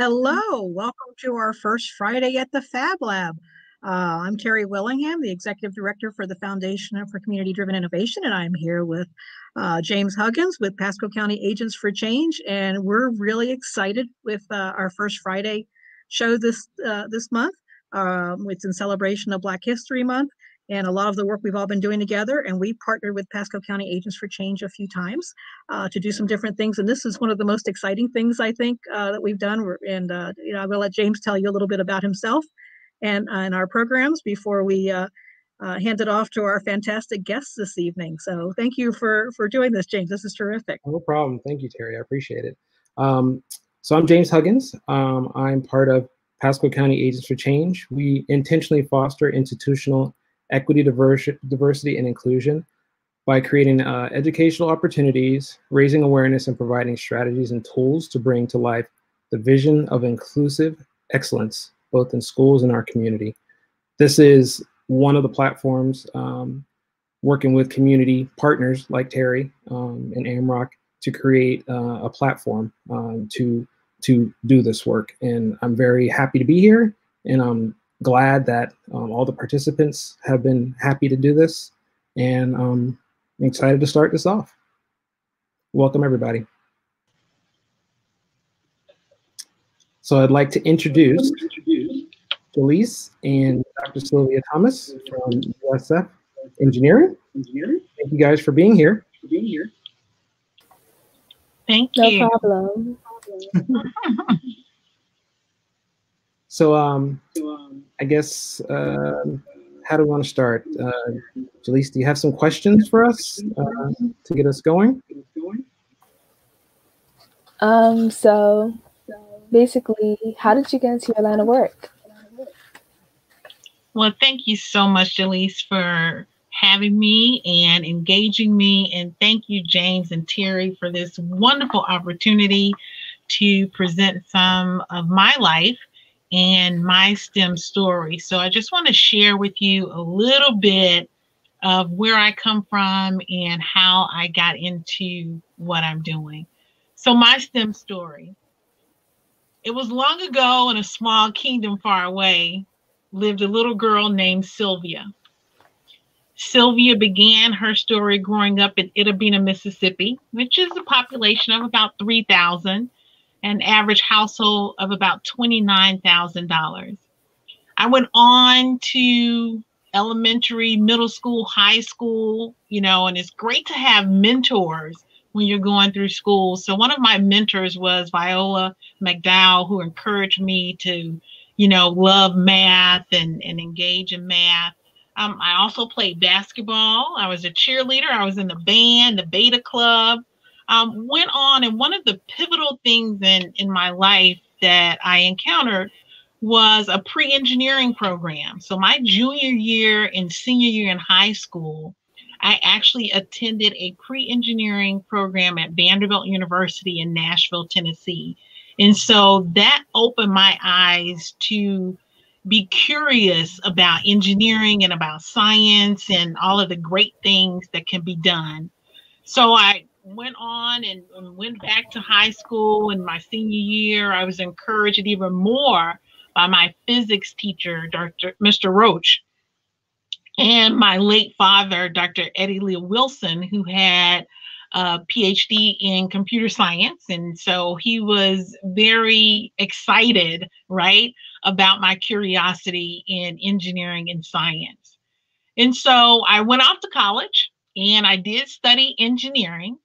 Hello, welcome to our first Friday at the Fab Lab. Uh, I'm Terry Willingham, the Executive Director for the Foundation for Community Driven Innovation, and I'm here with uh, James Huggins with Pasco County Agents for Change, and we're really excited with uh, our first Friday show this uh, this month. Um, it's in celebration of Black History Month, and a lot of the work we've all been doing together. And we partnered with Pasco County Agents for Change a few times uh, to do some different things. And this is one of the most exciting things I think uh, that we've done. And uh, you know, I will let James tell you a little bit about himself and and our programs before we. Uh, uh, hand it off to our fantastic guests this evening. So thank you for for doing this, James. This is terrific. No problem. Thank you, Terry. I appreciate it. Um, so I'm James Huggins. Um, I'm part of Pasco County Agents for Change. We intentionally foster institutional equity, diversity, and inclusion by creating uh, educational opportunities, raising awareness, and providing strategies and tools to bring to life the vision of inclusive excellence, both in schools and our community. This is one of the platforms um, working with community partners like Terry um, and AMROC to create uh, a platform um, to to do this work. And I'm very happy to be here, and I'm glad that um, all the participants have been happy to do this, and um, I'm excited to start this off. Welcome, everybody. So I'd like to introduce Jaleese and Dr. Sylvia Thomas from USF Engineering. Engineering. Thank you guys for being here. Thank you. No problem. So, um, I guess, uh, how do we want to start? Uh, Jaleese, do you have some questions for us uh, to get us going? Um, so basically, how did you get into your line of work? Well, thank you so much, Jaleese, for having me and engaging me. And thank you, James and Terry, for this wonderful opportunity to present some of my life and my STEM story. So I just want to share with you a little bit of where I come from and how I got into what I'm doing. So, my STEM story. It was long ago in a small kingdom far away, lived a little girl named Sylvia. Sylvia began her story growing up in Itta Bena, Mississippi, which is a population of about 3,000 an average household of about $29,000. I went on to elementary, middle school, high school, you know, and it's great to have mentors when you're going through school. So one of my mentors was Viola McDowell, who encouraged me to, you know, love math and, and engage in math. Um, I also played basketball. I was a cheerleader. I was in the band, the Beta Club um, went on, and one of the pivotal things in in my life that I encountered was a pre-engineering program. So my junior year and senior year in high school, I actually attended a pre-engineering program at Vanderbilt University in Nashville, Tennessee. And so that opened my eyes to be curious about engineering and about science and all of the great things that can be done. So I went on and, went back to high school in my senior year. I was encouraged even more by my physics teacher, Dr. Mr. Roach, and my late father, Dr. Eddie Lee Wilson, who had a PhD in computer science. And so he was very excited, right, about my curiosity in engineering and science. And so I went off to college and I did study engineering.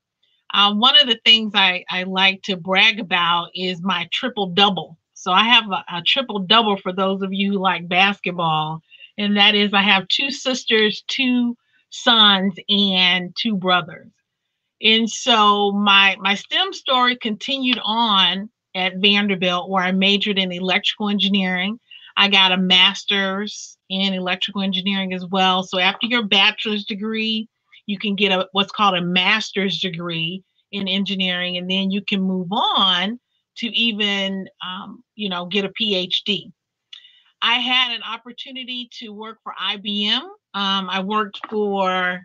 Um, one of the things I, I like to brag about is my triple double. So I have a, a triple double for those of you who like basketball, and that is I have two sisters, two sons, and two brothers. And so my my STEM story continued on at Vanderbilt, where I majored in electrical engineering. I got a master's in electrical engineering as well. So after your bachelor's degree, you can get a what's called a master's degree in engineering, and then you can move on to even um, you know get a PhD. I had an opportunity to work for IBM. Um, I worked for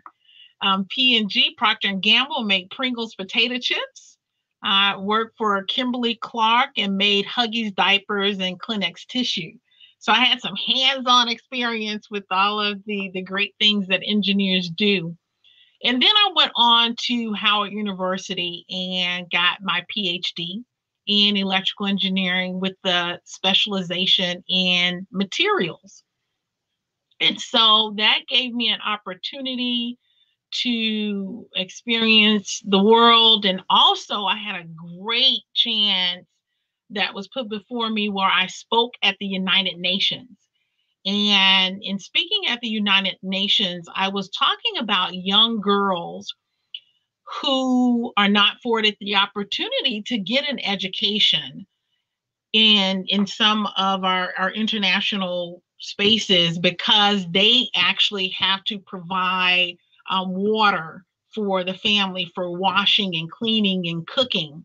um, P&G, Procter and Gamble, make Pringles potato chips. I worked for Kimberly Clark and made Huggies diapers and Kleenex tissue. So I had some hands-on experience with all of the, the great things that engineers do. And then I went on to Howard University and got my PhD in electrical engineering with the specialization in materials. And so that gave me an opportunity to experience the world. And also, I had a great chance that was put before me where I spoke at the United Nations. And in speaking at the United Nations, I was talking about young girls who are not afforded the opportunity to get an education in in some of our, our international spaces because they actually have to provide um, water for the family for washing and cleaning and cooking.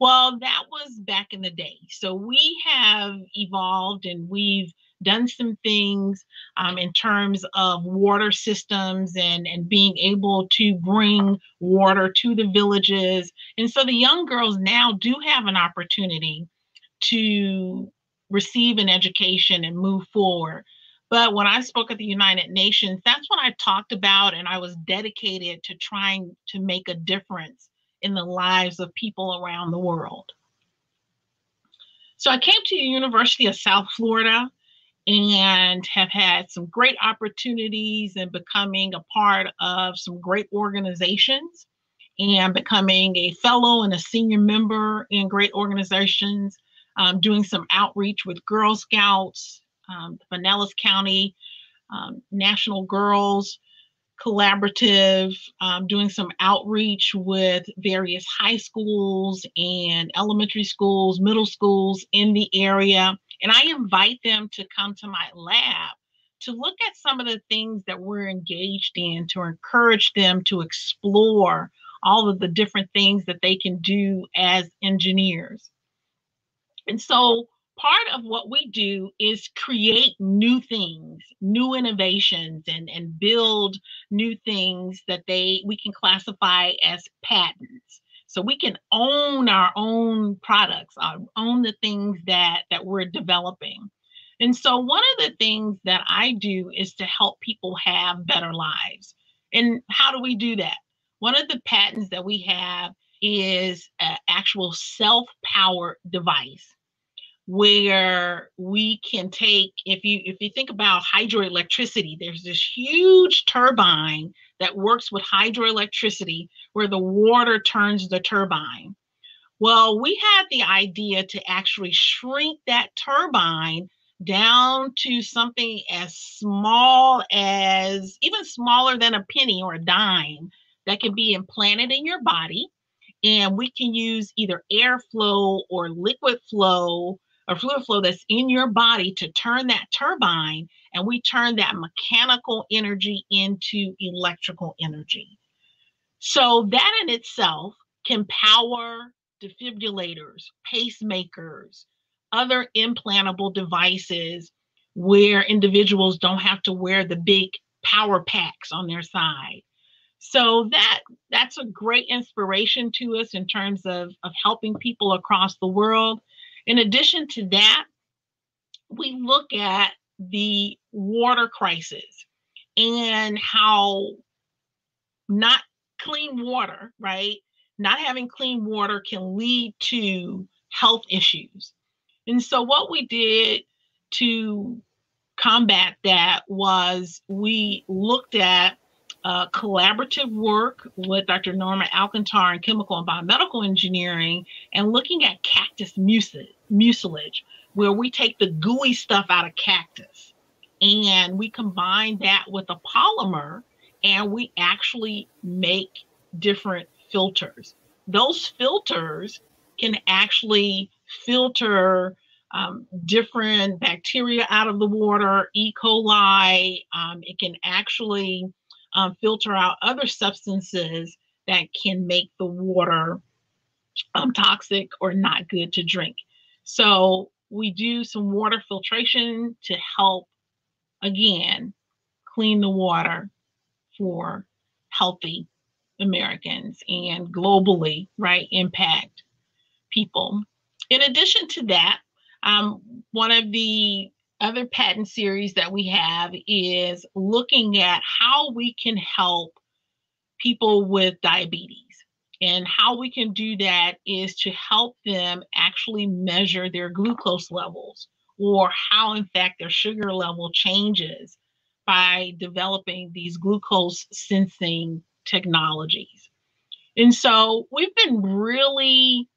Well, that was back in the day. So we have evolved and we've done some things um, in terms of water systems and, and being able to bring water to the villages. And so the young girls now do have an opportunity to receive an education and move forward. But when I spoke at the United Nations, that's what I talked about, and I was dedicated to trying to make a difference in the lives of people around the world. So I came to the University of South Florida and have had some great opportunities and becoming a part of some great organizations and becoming a fellow and a senior member in great organizations, um, doing some outreach with Girl Scouts, um, Pinellas County um, National Girls Collaborative, um, doing some outreach with various high schools and elementary schools, middle schools in the area. And I invite them to come to my lab to look at some of the things that we're engaged in to encourage them to explore all of the different things that they can do as engineers. And so part of what we do is create new things, new innovations, and, and build new things that they we can classify as patents. So we can own our own products, uh, own the things that that we're developing. And so one of the things that I do is to help people have better lives. And how do we do that? One of the patents that we have is an actual self-powered device where we can take if you if you think about hydroelectricity there's this huge turbine that works with hydroelectricity where the water turns the turbine. Well we had the idea to actually shrink that turbine down to something as small as even smaller than a penny or a dime that can be implanted in your body. And we can use either airflow or liquid flow or fluid flow that's in your body to turn that turbine and we turn that mechanical energy into electrical energy. So that in itself can power defibrillators, pacemakers, other implantable devices where individuals don't have to wear the big power packs on their side. So that that's a great inspiration to us in terms of, of helping people across the world. In addition to that, we look at the water crisis and how not clean water, right? Not having clean water can lead to health issues. And so, what we did to combat that was we looked at uh, collaborative work with Dr. Norma Alcantar in chemical and biomedical engineering and looking at cactus mucilage, where we take the gooey stuff out of cactus and we combine that with a polymer and we actually make different filters. Those filters can actually filter um, different bacteria out of the water, E. coli. Um, it can actually um, filter out other substances that can make the water um, toxic or not good to drink. So we do some water filtration to help, again, clean the water for healthy Americans and globally, right, impact people. In addition to that, um, one of the other patent series that we have is looking at how we can help people with diabetes. And how we can do that is to help them actually measure their glucose levels or how, in fact, their sugar level changes by developing these glucose sensing technologies. And so we've been really,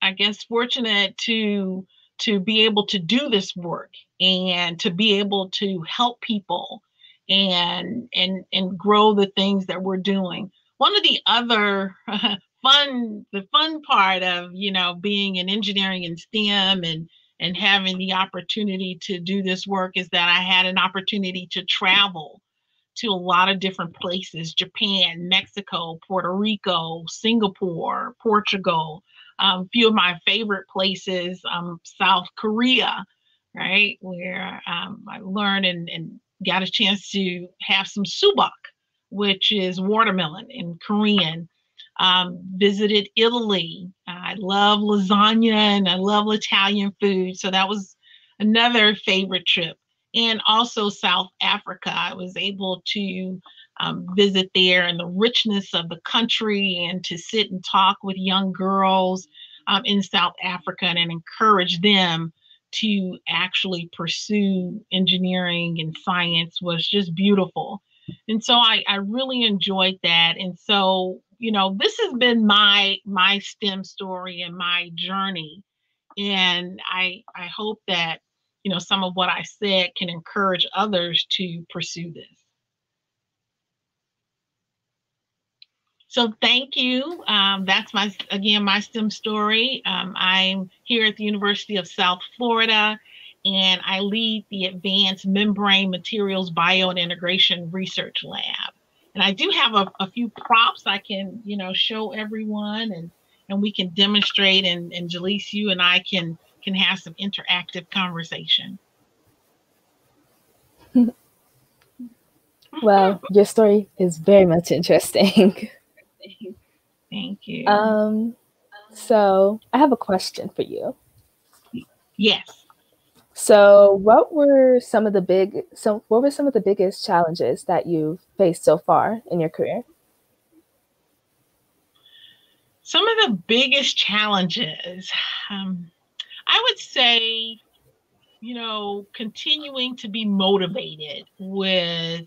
I guess, fortunate to to be able to do this work and to be able to help people and and and grow the things that we're doing. One of the other fun the fun part of you know being in engineering and stem and and having the opportunity to do this work is that i had an opportunity to travel to a lot of different places japan mexico puerto rico singapore portugal um, few of my favorite places, um, South Korea, right, where um, I learned and, and got a chance to have some subak, which is watermelon in Korean. Um, visited Italy. I love lasagna and I love Italian food. So that was another favorite trip. And also South Africa. I was able to um, visit there and the richness of the country and to sit and talk with young girls um, in South Africa and, and encourage them to actually pursue engineering and science was just beautiful. And so I, I really enjoyed that. And so, you know, this has been my my STEM story and my journey. And I I hope that, you know, some of what I said can encourage others to pursue this. So thank you. Um, that's my again my STEM story. Um, I'm here at the University of South Florida, and I lead the Advanced Membrane Materials Bio and Integration Research Lab. And I do have a, a, few props I can you know show everyone, and and we can demonstrate, and and Jaleese, you and I can can have some interactive conversation. well, your story is very much interesting. Thank you. Um, so I have a question for you. Yes. So, what were some of the big so what were some of the biggest challenges that you've faced so far in your career? Some of the biggest challenges, um, I would say, you know, continuing to be motivated with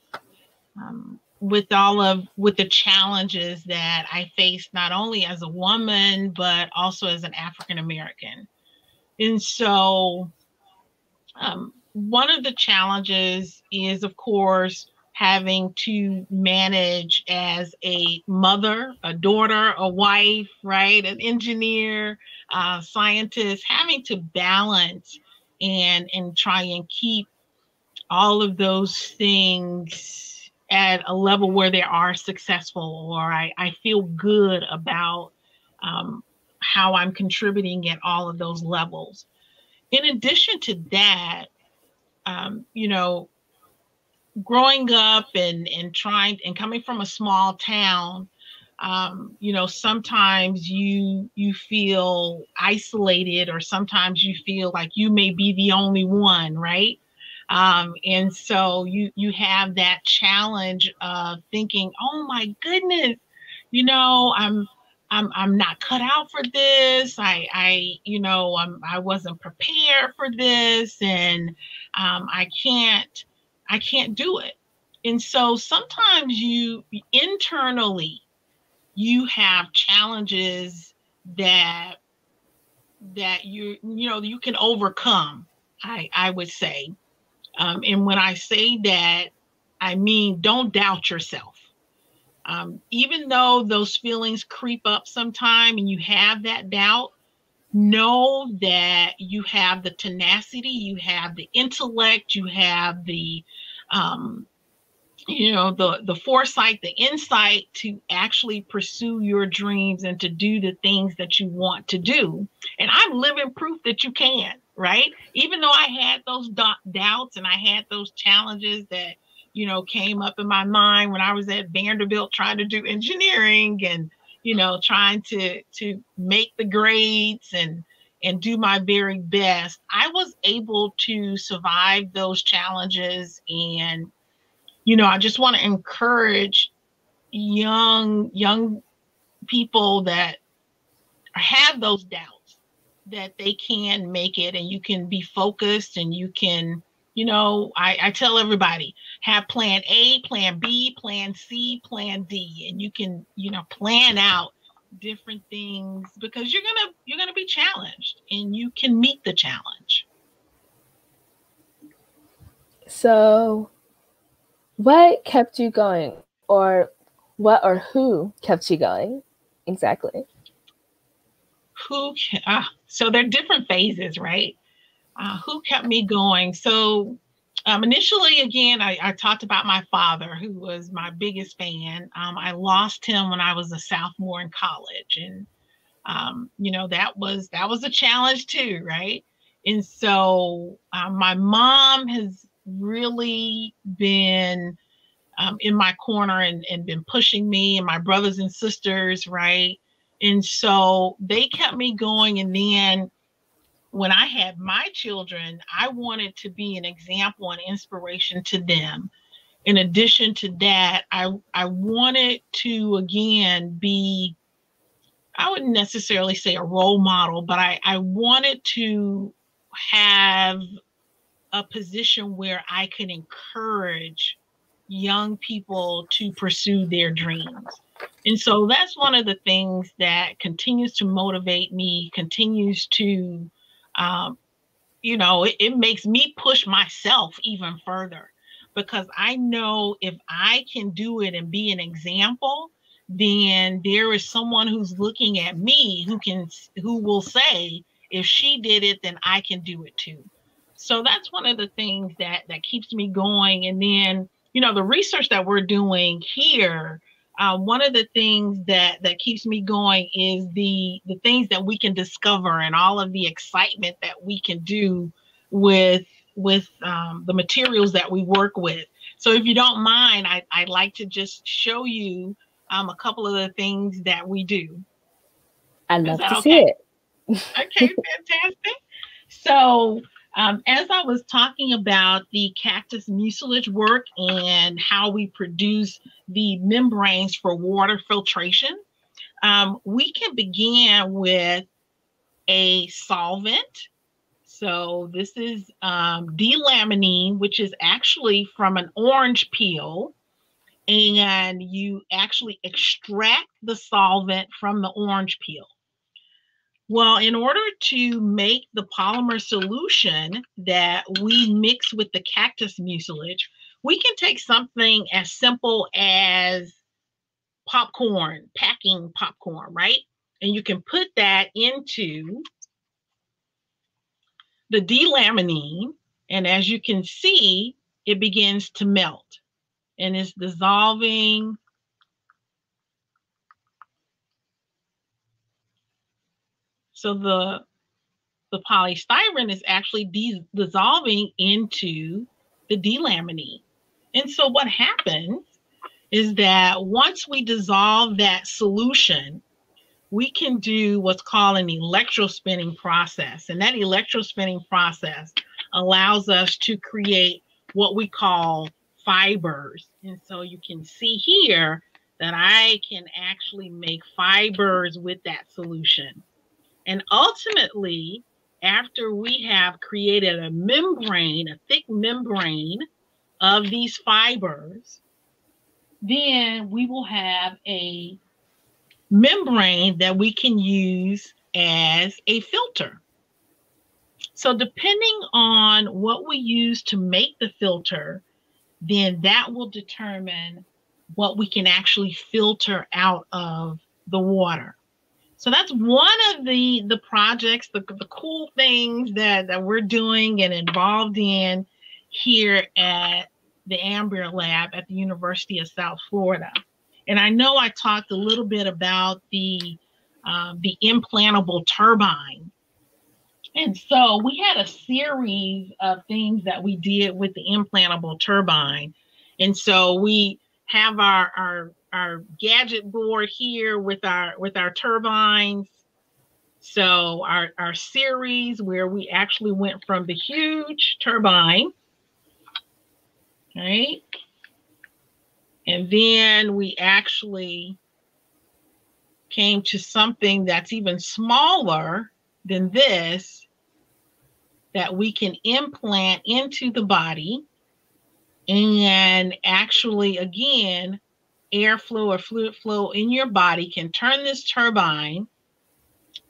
um, with all of with the challenges that I face not only as a woman but also as an African American. And so um, one of the challenges is of course having to manage as a mother, a daughter, a wife, right, an engineer, uh, scientist, having to balance and and try and keep all of those things at a level where they are successful or I, I feel good about um, how I'm contributing at all of those levels. In addition to that, um, you know, growing up and, and trying and coming from a small town, um, you know, sometimes you you feel isolated or sometimes you feel like you may be the only one, right? Um, and so you you have that challenge of thinking, oh my goodness, you know, I'm I'm I'm not cut out for this. I I you know I'm I wasn't prepared for this, and um, I can't I can't do it. And so sometimes you internally you have challenges that that you you know you can overcome. I I would say um, and when I say that, I mean, don't doubt yourself. Um, even though those feelings creep up sometime and you have that doubt, know that you have the tenacity, you have the intellect, you have the, um, you know, the the foresight, the insight to actually pursue your dreams and to do the things that you want to do. And I'm living proof that you can right? Even though I had those doubts and I had those challenges that, you know, came up in my mind when I was at Vanderbilt trying to do engineering and, you know, trying to to make the grades and and do my very best, I was able to survive those challenges. And, you know, I just want to encourage young, young people that have those doubts that they can make it and you can be focused and you can, you know, I, I tell everybody have plan A, plan B, plan C, plan D, and you can, you know, plan out different things because you're gonna you're gonna be challenged and you can meet the challenge. So what kept you going or what or who kept you going? Exactly who uh, so there are different phases right uh, who kept me going so um, initially, again, I, I, talked about my father, who was my biggest fan. Um, I lost him when I was a sophomore in college, and um, you know that was that was a challenge too, right? And so um, my mom has really been um, in my corner and, and been pushing me, and my brothers and sisters, right? And so they kept me going, and then when I had my children, I wanted to be an example and inspiration to them. In addition to that, I I wanted to again be I wouldn't necessarily say a role model, but I, I wanted to have a position where I could encourage young people to pursue their dreams. And so that's one of the things that continues to motivate me, continues to um, you know, it, it makes me push myself even further because I know if I can do it and be an example, then there is someone who's looking at me who can who will say if she did it then I can do it too. So that's one of the things that that keeps me going and then you know the research that we're doing here uh, one of the things that that keeps me going is the the things that we can discover and all of the excitement that we can do with with um, the materials that we work with. So if you don't mind, I, I'd like to just show you um, a couple of the things that we do. I'd love to okay? see it. okay, fantastic. So um, as I was talking about the cactus mucilage work and how we produce the membranes for water filtration, um, we can begin with a solvent. So this is um, D-limonene, which is actually from an orange peel. And you actually extract the solvent from the orange peel. Well, in order to make the polymer solution that we mix with the cactus mucilage, we can take something as simple as popcorn, packing popcorn, right? And you can put that into the D-limonene, and as you can see, it begins to melt and it's dissolving So the the polystyrene is actually de- dissolving into the D-limonene. And so what happens is that once we dissolve that solution, we can do what's called an electrospinning process. And that electrospinning process allows us to create what we call fibers. And so you can see here that I can actually make fibers with that solution. And ultimately, after we have created a membrane, a thick membrane of these fibers, then we will have a membrane that we can use as a filter. So, depending on what we use to make the filter, then that will determine what we can actually filter out of the water. So that's one of the the projects, the, the cool things that, that we're doing and involved in here at the AMBIR Lab at the University of South Florida. And I know I talked a little bit about the uh, the implantable turbine. And so we had a series of things that we did with the implantable turbine. And so we have our, our our gadget board here with our with our turbines. So our our series where we actually went from the huge turbine, right? And then we actually came to something that's even smaller than this that we can implant into the body and actually again airflow or fluid flow in your body can turn this turbine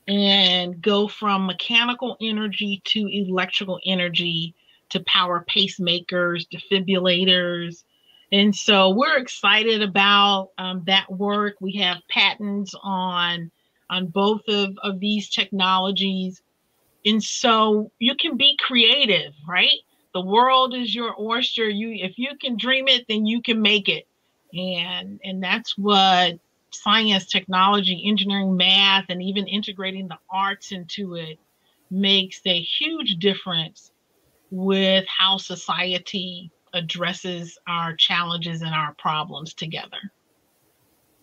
and go from mechanical energy to electrical energy to power pacemakers defibrillators. And so we're excited about um, that work. We have patents on on both of, of these technologies. And so you can be creative right? The world is your oyster. You if you can dream it then you can make it and and that's what science technology engineering math and even integrating the arts into it makes a huge difference with how society addresses our challenges and our problems together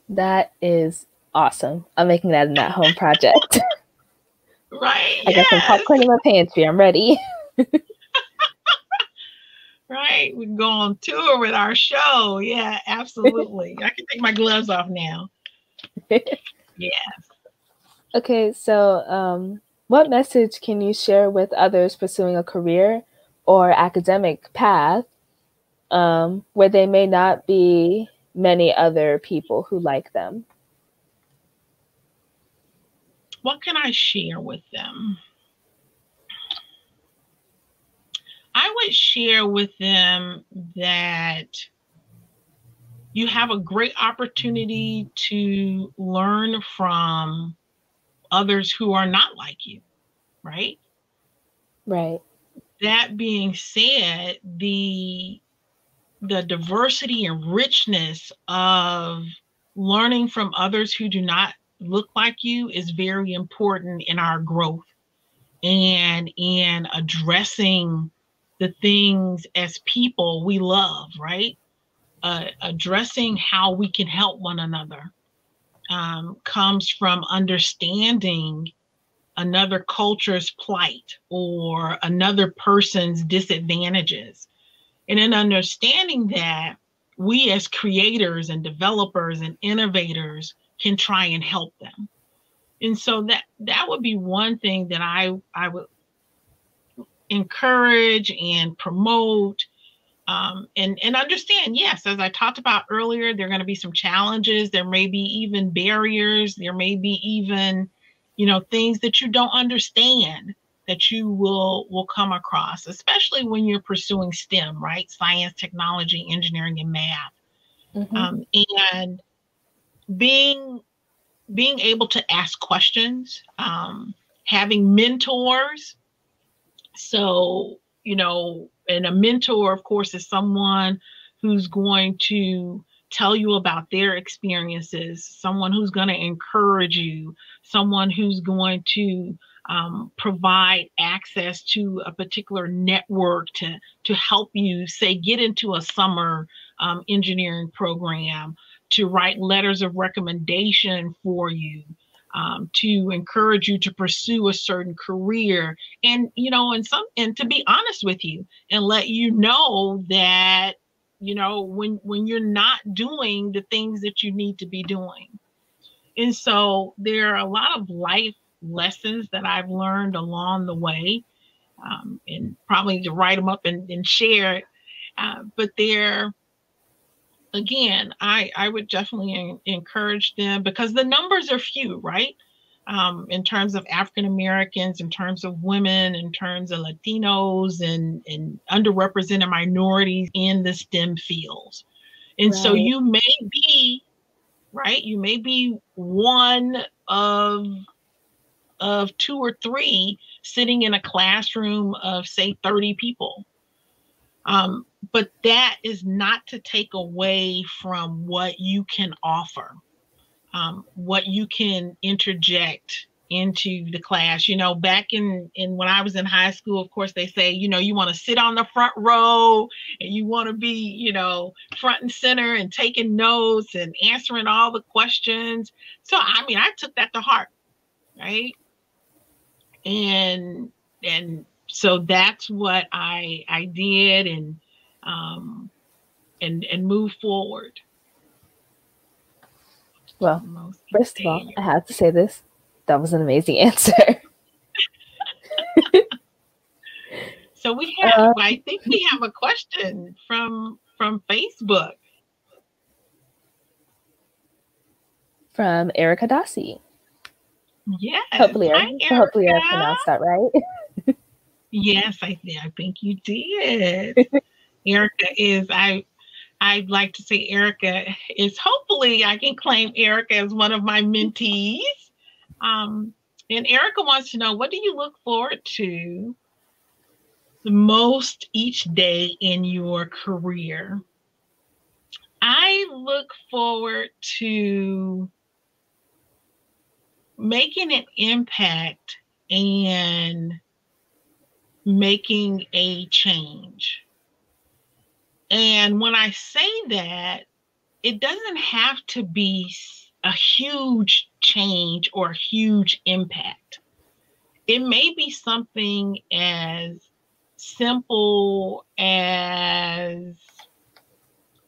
That is awesome. I'm making that in that home project. right I got some popcorn in my pantry. I'm ready. right? We can go on tour with our show. Yeah absolutely. I can take my gloves off now. Yeah. Okay, so um, what message can you share with others pursuing a career or academic path um, where they may not be many other people who like them? what can I share with them? I would share with them that you have a great opportunity to learn from others who are not like you, right? Right. That being said, the the diversity and richness of learning from others who do not look like you is very important in our growth and in addressing the things as people we love, right? Uh, addressing how we can help one another um, comes from understanding another culture's plight or another person's disadvantages. And in understanding that, we as creators and developers and innovators can try and help them. And so that that would be one thing that I I would encourage and promote um, and and understand yes as i talked about earlier there are going to be some challenges there may be even barriers there may be even you know things that you don't understand that you will will come across especially when you're pursuing stem right science technology engineering and math Mhm. um, and being being able to ask questions um, having mentors so you know and a mentor of course is someone who's going to tell you about their experiences someone who's going to encourage you someone who's going to um, provide access to a particular network to to help you say get into a summer um, engineering program to write letters of recommendation for you um, to encourage you to pursue a certain career and you know and some and to be honest with you and let you know that you know when when you're not doing the things that you need to be doing. And so there are a lot of life lessons that i've learned along the way um, and probably to write them up and, and share it uh, but they're again, I I would definitely en- encourage them because the numbers are few, right? Um, in terms of African Americans, in terms of women, in terms of Latinos and and underrepresented minorities in the STEM fields, and so you may be right. You may be one of of two or three sitting in a classroom of say 30 people um, but that is not to take away from what you can offer, um, what you can interject into the class. You know, back in in when I was in high school, of course, they say, you know, you want to sit on the front row and you want to be, you know, front and center and taking notes and answering all the questions. So I mean, I took that to heart, right? And and so that's what I I did and um and and move forward. Well, first of all, I have to say this. That was an amazing answer. so we have uh, I think we have a question from from Facebook. From Erica Dossi. Yes. Hopefully, Hi, I, hopefully I pronounced that right. yes, I, I think you did. Erica is I I'd like to say Erica is hopefully I can claim Erica as one of my mentees. Um, and Erica wants to know what do you look forward to the most each day in your career? I look forward to making an impact and making a change. And when I say that, it doesn't have to be a huge change or a huge impact. It may be something as simple as,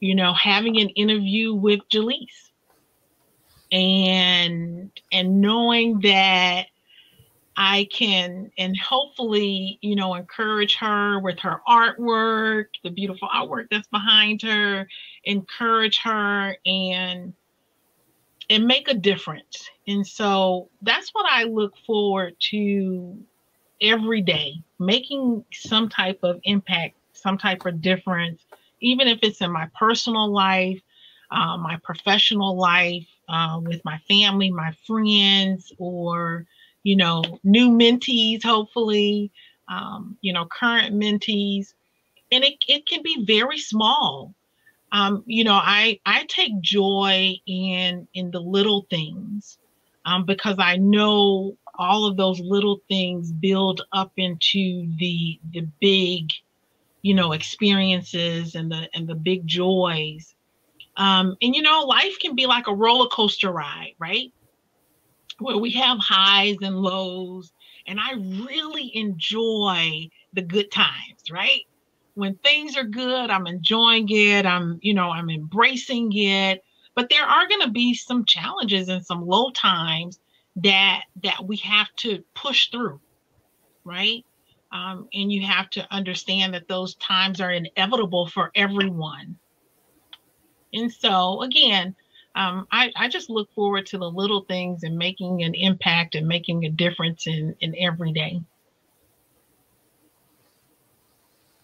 you know, having an interview with Jaleese and and knowing that I can and hopefully, you know, encourage her with her artwork, the beautiful artwork that's behind her, encourage her and and make a difference. And so that's what I look forward to every day, making some type of impact, some type of difference, even if it's in my personal life, uh, my professional life, uh, with my family, my friends, or you know, new mentees, hopefully, um, you know, current mentees. And it, it can be very small. Um, you know, I, I take joy in in the little things um, because I know all of those little things build up into the the big, you know, experiences and the and the big joys. Um, and you know, life can be like a roller coaster ride, right? Where we have highs and lows. And I really enjoy the good times, right? When things are good, I'm enjoying it. I'm, you know, I'm embracing it. But there are going to be some challenges and some low times that that we have to push through, right? Um, and you have to understand that those times are inevitable for everyone. And so, again, um, I, I just look forward to the little things and making an impact and making a difference in, in every day.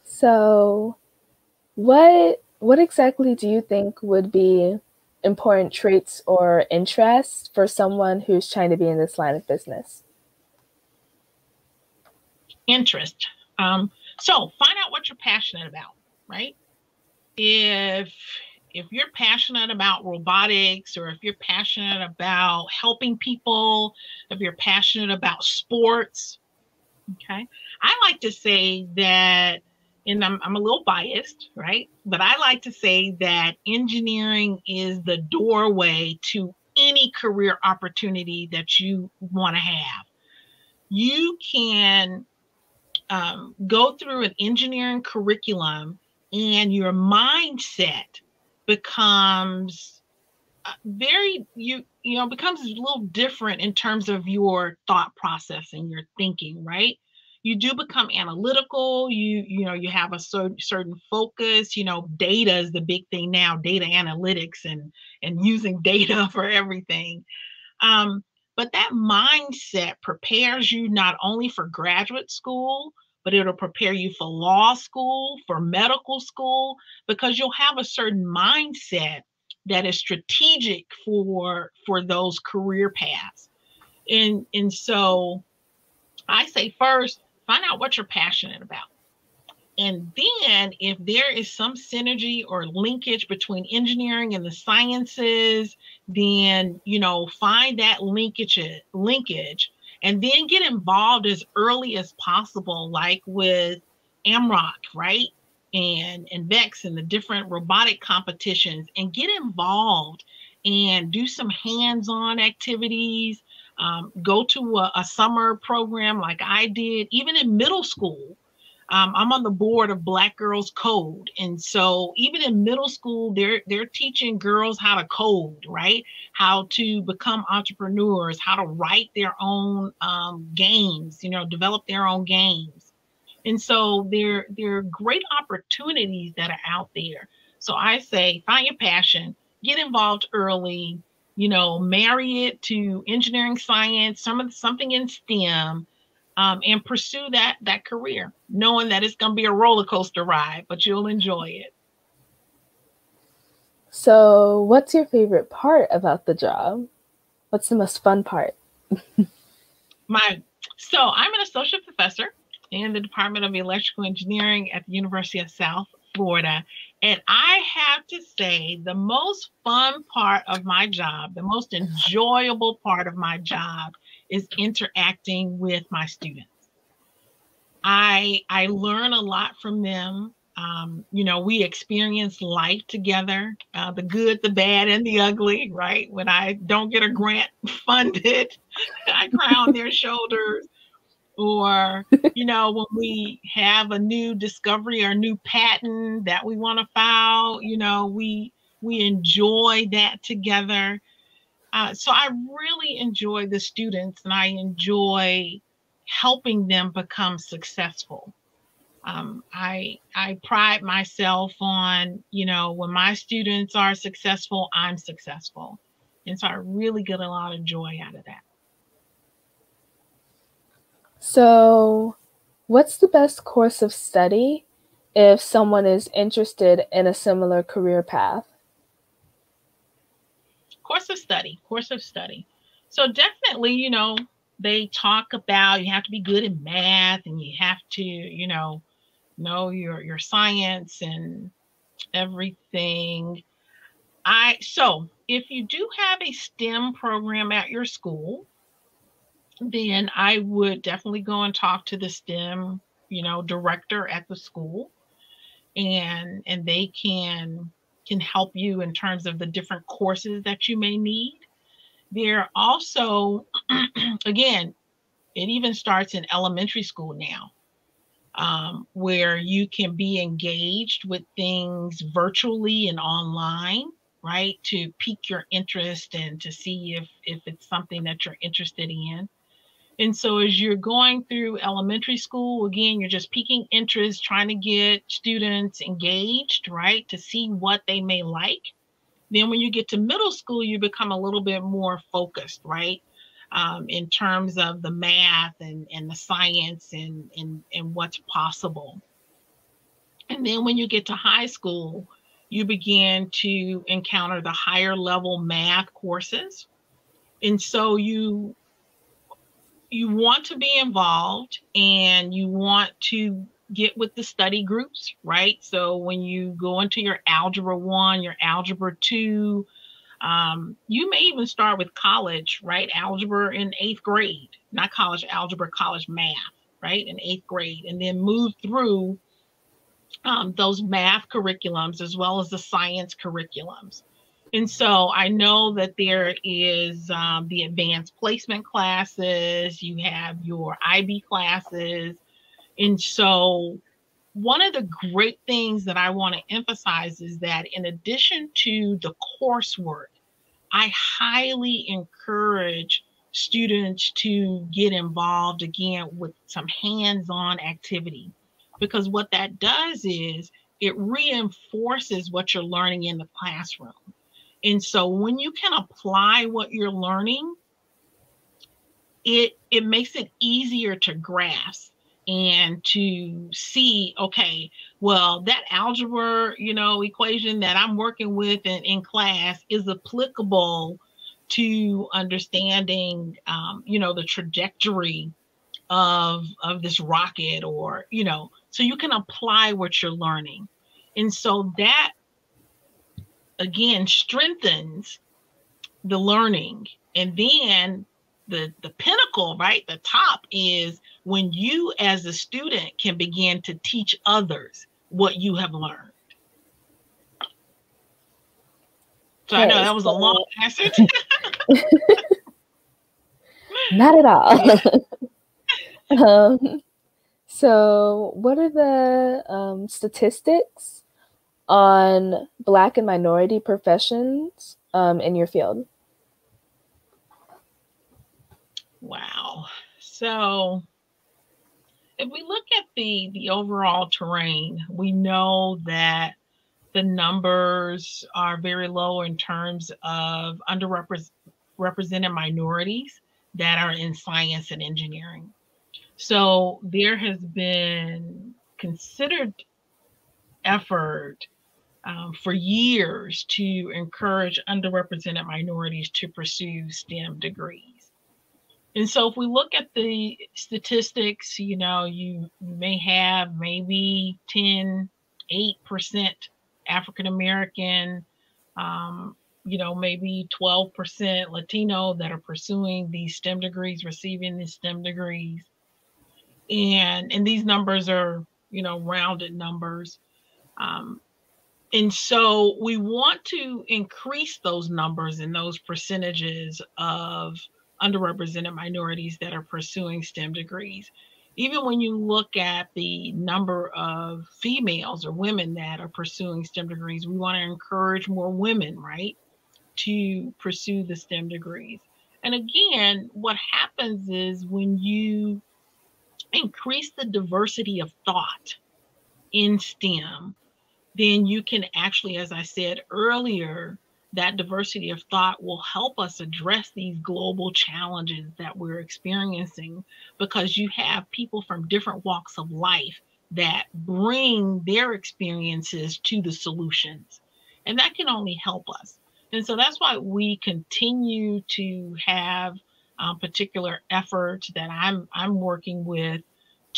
So, what what exactly do you think would be important traits or interests for someone who's trying to be in this line of business? Interest. Um, so find out what you're passionate about, right? If if you're passionate about robotics or if you're passionate about helping people, if you're passionate about sports, okay, I like to say that, and I'm, I'm a little biased, right? But I like to say that engineering is the doorway to any career opportunity that you want to have. You can um, go through an engineering curriculum and your mindset becomes uh, very you you know becomes a little different in terms of your thought process and your thinking right? You do become analytical you you know you have a certain certain focus you know data is the big thing now data analytics and and using data for everything. Um but that mindset prepares you not only for graduate school but it'll prepare you for law school, for medical school, because you'll have a certain mindset that is strategic for for those career paths. And and so I say first, find out what you're passionate about. And then if there is some synergy or linkage between engineering and the sciences, then you know, find that linkage linkage and then get involved as early as possible, like with AMROC, right? And and VEX and the different robotic competitions, and get involved and do some hands-on activities. Um, go to a, a summer program like I did, even in middle school um, I'm on the board of Black Girls Code, and so even in middle school, they're they're teaching girls how to code, right? How to become entrepreneurs, how to write their own um, games, you know, develop their own games, and so there there are great opportunities that are out there. So I say, find your passion, get involved early, you know, marry it to engineering, science, some of something in STEM um, and pursue that that career, knowing that it's going to be a roller coaster ride, but you'll enjoy it. So, what's your favorite part about the job? What's the most fun part? My so I'm an associate professor in the Department of Electrical Engineering at the University of South Florida. And I have to say, the most fun part of my job, the most enjoyable part of my job is interacting with my students. I I learn a lot from them. Um, you know, we experience life together, uh, the good, the bad, and the ugly, right? When I don't get a grant funded, I cry on their shoulders. Or, you know, when we have a new discovery or new patent that we want to file, you know, we we enjoy that together. Uh, so I really enjoy the students and I enjoy helping them become successful. Um, I I pride myself on you know when my students are successful, I'm successful, and so I really get a lot of joy out of that. So, what's the best course of study if someone is interested in a similar career path? Course of study, course of study. So definitely, you know, they talk about you have to be good in math and you have to, you know, know your your science and everything. I so if you do have a STEM program at your school, then I would definitely go and talk to the STEM, you know, director at the school and and they can can help you in terms of the different courses that you may need. There also, again, it even starts in elementary school now, um, where you can be engaged with things virtually and online, right? To pique your interest and to see if if it's something that you're interested in. And so as you're going through elementary school, again, you're just piquing interest, trying to get students engaged, right? To see what they may like. Then when you get to middle school, you become a little bit more focused, right? Um, in terms of the math and, and the science and, and, and what's possible. And then when you get to high school, you begin to encounter the higher level math courses. And so you you want to be involved and you want to get with the study groups, right? So when you go into your algebra one, your algebra two, um, you may even start with college, right? Algebra in eighth grade, not college algebra, college math, right? In eighth grade, and then move through um, those math curriculums as well as the science curriculums. And so I know that there is um, the advanced placement classes, you have your IB classes. And so one of the great things that I want to emphasize is that in addition to the coursework, I highly encourage students to get involved again with some hands on activity because what that does is it reinforces what you're learning in the classroom. And so when you can apply what you're learning, it it makes it easier to grasp and to see okay well that algebra you know equation that i'm working with in, in class is applicable to understanding um, you know the trajectory of of this rocket or you know so you can apply what you're learning. And so that again strengthens the learning and then the the pinnacle, right? The top is when you as a student can begin to teach others what you have learned. So I know that was a long answer. Not at all. um, so, what are the um, statistics on Black and minority professions um, in your field? Wow. So, if we look at the the overall terrain, we know that the numbers are very low in terms of underrepresented minorities that are in science and engineering. So there has been considered effort um, for years to encourage underrepresented minorities to pursue STEM degrees. And so if we look at the statistics, you know, you, may have maybe 10, 8% African American, um, you know, maybe 12% Latino that are pursuing these STEM degrees, receiving these STEM degrees. And and these numbers are, you know, rounded numbers. Um, and so we want to increase those numbers and those percentages of underrepresented minorities that are pursuing STEM degrees even when you look at the number of females or women that are pursuing STEM degrees, we want to encourage more women, right, to pursue the STEM degrees. And again, what happens is when you increase the diversity of thought in STEM, then you can actually, as I said earlier, that diversity of thought will help us address these global challenges that we're experiencing because you have people from different walks of life that bring their experiences to the solutions. And that can only help us. And so that's why we continue to have um, particular efforts that I'm I'm working with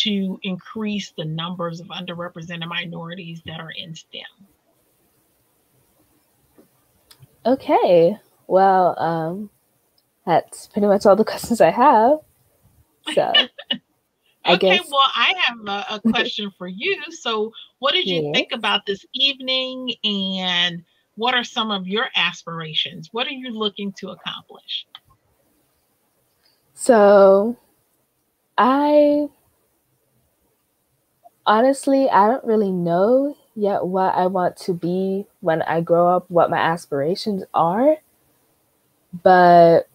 to increase the numbers of underrepresented minorities that are in STEM. Okay. Well, um, that's pretty much all the questions I have. So, I okay, guess... well, I have a, a, question for you. So, what did you yes. think about this evening, and what are some of your aspirations? What are you looking to accomplish? So, I honestly, I don't really know yet what I want to be when I grow up, what my aspirations are. But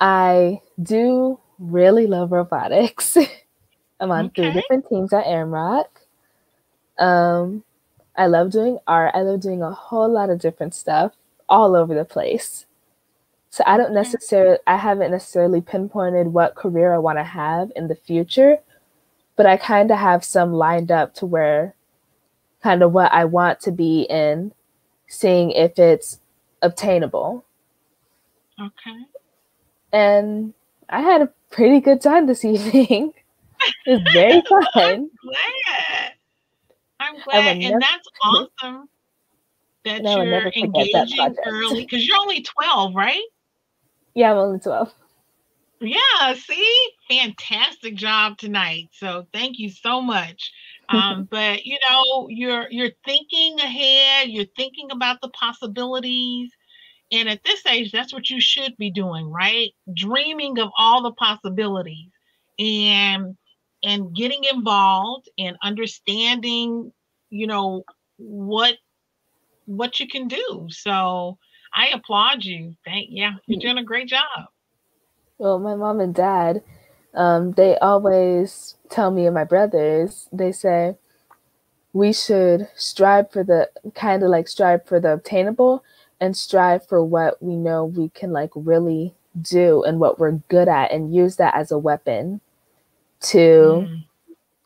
I do really love robotics. I'm on okay. three different teams at AMROC. Um, I love doing art. I love doing a whole lot of different stuff all over the place. So I don't necessarily, I haven't necessarily pinpointed what career I want to have in the future, but I kind of have some lined up to where kind of what I want to be in, seeing if it's obtainable. Okay. And I had a pretty good time this evening. it was very fun. I'm glad. I'm glad. And that's awesome that no, you're engaging early because you're only 12, right? Yeah, I'm only 12. Yeah, see? Fantastic job tonight. So thank you so much um, but you know you're you're thinking ahead you're thinking about the possibilities and at this age that's what you should be doing right dreaming of all the possibilities and and getting involved and understanding you know what what you can do so i applaud you thank yeah you're doing a great job well my mom and dad um, they always tell me and my brothers, they say, we should strive for the kind of like strive for the obtainable and strive for what we know we can like really do and what we're good at and use that as a weapon to mm.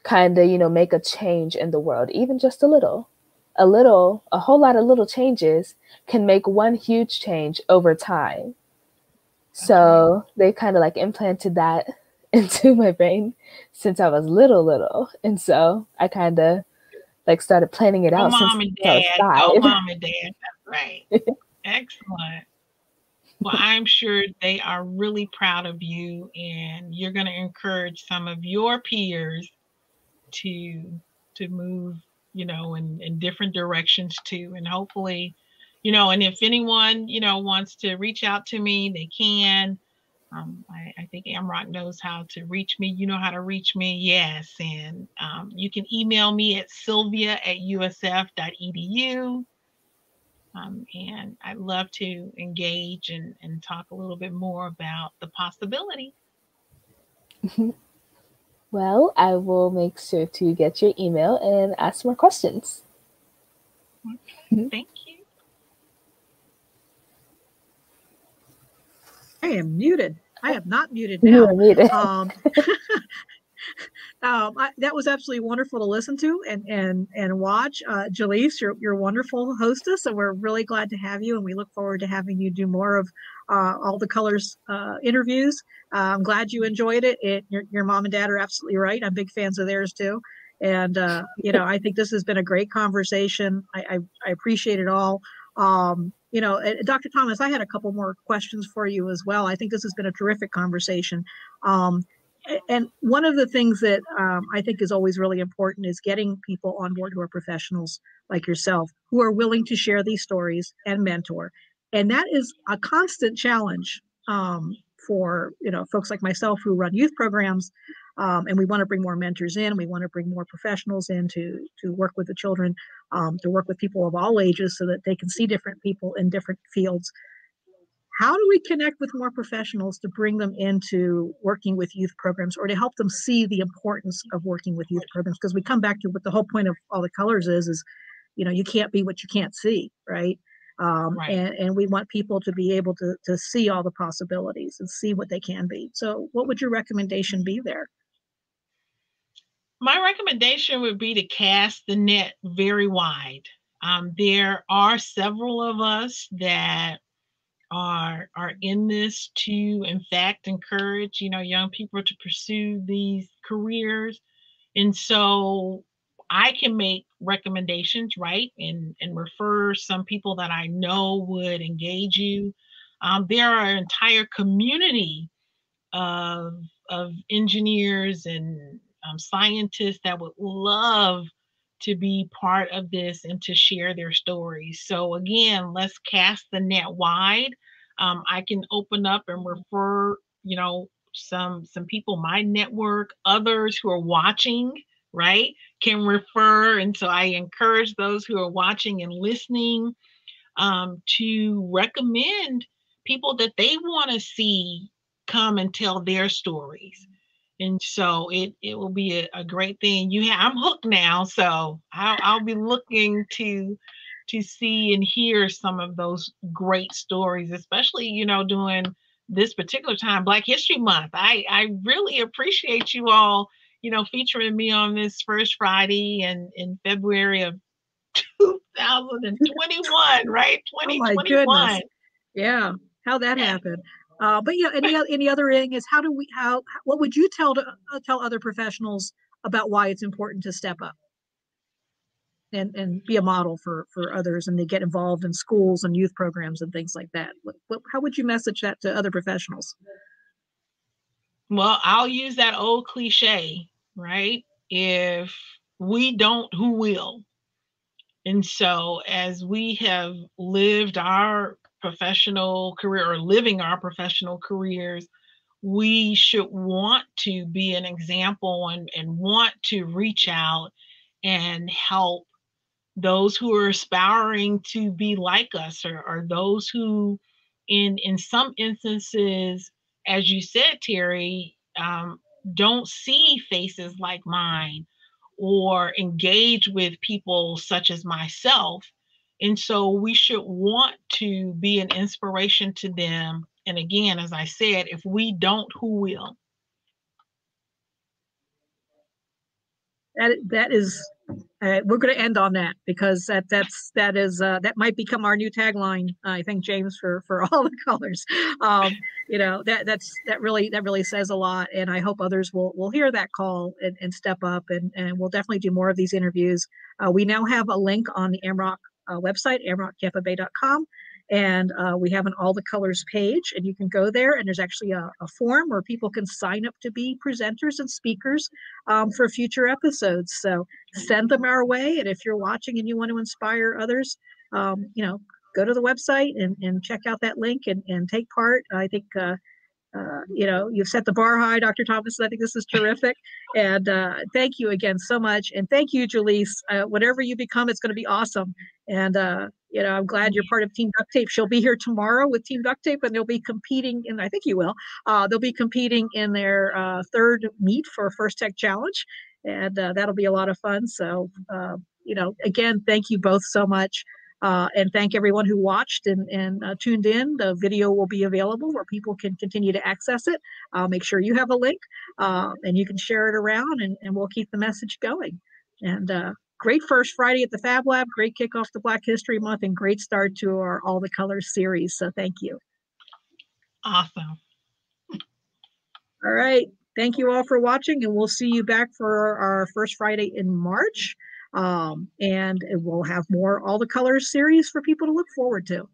kind of, you know, make a change in the world, even just a little. A little, a whole lot of little changes can make one huge change over time. So they kind of like implanted that into my brain since I was little, little. And so I kind of like started planning it out. oh, out. Mom and dad. Oh, mom and dad. That's right. Excellent. well, I'm sure they are really proud of you, and you're going to encourage some of your peers to to move, you know, in in different directions too, and hopefully, you know, and if anyone you know wants to reach out to me, they can. Um, I, I, think AMROC knows how to reach me. You know how to reach me, yes. And um, you can email me at sylvia at usf.edu. Um, and I'd love to engage and, and talk a little bit more about the possibility. Well, I will make sure to get your email and ask more questions. Thank you. I am muted. I am not muted You now. are muted. Um, um, I, that was absolutely wonderful to listen to and and and watch. Uh, Jaleese, you're you're a wonderful hostess, and we're really glad to have you. And we look forward to having you do more of uh, all the colors uh, interviews. Uh, I'm glad you enjoyed it. it your, your mom and dad are absolutely right. I'm big fans of theirs too. And uh, you know, I think this has been a great conversation. I I, I appreciate it all. Um, you know, Dr. Thomas, I had a couple more questions for you as well. I think this has been a terrific conversation. Um, and one of the things that um, I think is always really important is getting people on board who are professionals like yourself, who are willing to share these stories and mentor. And that is a constant challenge um, for you know folks like myself who run youth programs, um, and we want to bring more mentors in. We want to bring more professionals in to to work with the children, um, to work with people of all ages, so that they can see different people in different fields how do we connect with more professionals to bring them into working with youth programs or to help them see the importance of working with youth programs because we come back to what the whole point of all the colors is is you know you can't be what you can't see right um, Right. and, and we want people to be able to, to see all the possibilities and see what they can be so what would your recommendation be there My recommendation would be to cast the net very wide. Um, there are several of us that are are in this to in fact encourage you know young people to pursue these careers and so i can make recommendations right and and refer some people that i know would engage you um, there are an entire community of of engineers and um, scientists that would love to be part of this and to share their stories. So again, let's cast the net wide. Um, I can open up and refer, you know, some some people, my network, others who are watching, right, can refer. And so I encourage those who are watching and listening um, to recommend people that they want to see come and tell their stories and so it it will be a, a great thing. You have i'm hooked now so I'll, I'll be looking to to see and hear some of those great stories especially you know during this particular time black history month. I i really appreciate you all you know featuring me on this first friday and in february of 2021 right? Oh my 2021 goodness. yeah. How that happened uh, but yeah any, any other thing is how do we how what would you tell to uh, tell other professionals about why it's important to step up and and be a model for for others and to get involved in schools and youth programs and things like that what, what, how would you message that to other professionals Well, I'll use that old cliche, right? If we don't, who will? And so, as we have lived our professional career or living our professional careers, we should want to be an example and, and want to reach out and help those who are aspiring to be like us or, or those who in in some instances as you said terry um, don't see faces like mine or engage with people such as myself and so we should want to be an inspiration to them. And again as i said if we don't who will? That that is uh, we're going to end on that because that that's that is uh, that might become our new tagline i think james for for all the colors. Um you know that that's that really that really says a lot and i hope others will will hear that call and, and step up and and we'll definitely do more of these interviews. Uh, we now have a link on the AMROC uh, website amrocktampabay.com And uh, we have an All the Colors page, and you can go there, and there's actually a, a form where people can sign up to be presenters and speakers um, for future episodes. So send them our way. And if you're watching and you want to inspire others, um, you know, go to the website and, and check out that link and, and take part. I think, uh, uh, you know, you've set the bar high, Dr. Thomas. I think this is terrific. And uh, thank you again so much. And thank you, Jaleese. Uh, whatever you become, it's going to be awesome. And, uh, you know, I'm glad you're part of Team Duct Tape. She'll be here tomorrow with Team Duct Tape, and they'll be competing in, I think you will, uh, they'll be competing in their uh, third meet for First Tech Challenge. And that'll be a lot of fun. So, you know, again, thank you both so much. Uh, and thank everyone who watched and, and uh, tuned in. The video will be available where people can continue to access it. I'll make sure you have a link uh, and you can share it around and, and we'll keep the message going. And uh, great first Friday at the Fab Lab, great kickoff to Black History Month, and great start to our All the Colors series. So thank you. Awesome. All right. Thank you all for watching, and we'll see you back for our first Friday in March. Um, and we'll have more All the Colors series for people to look forward to.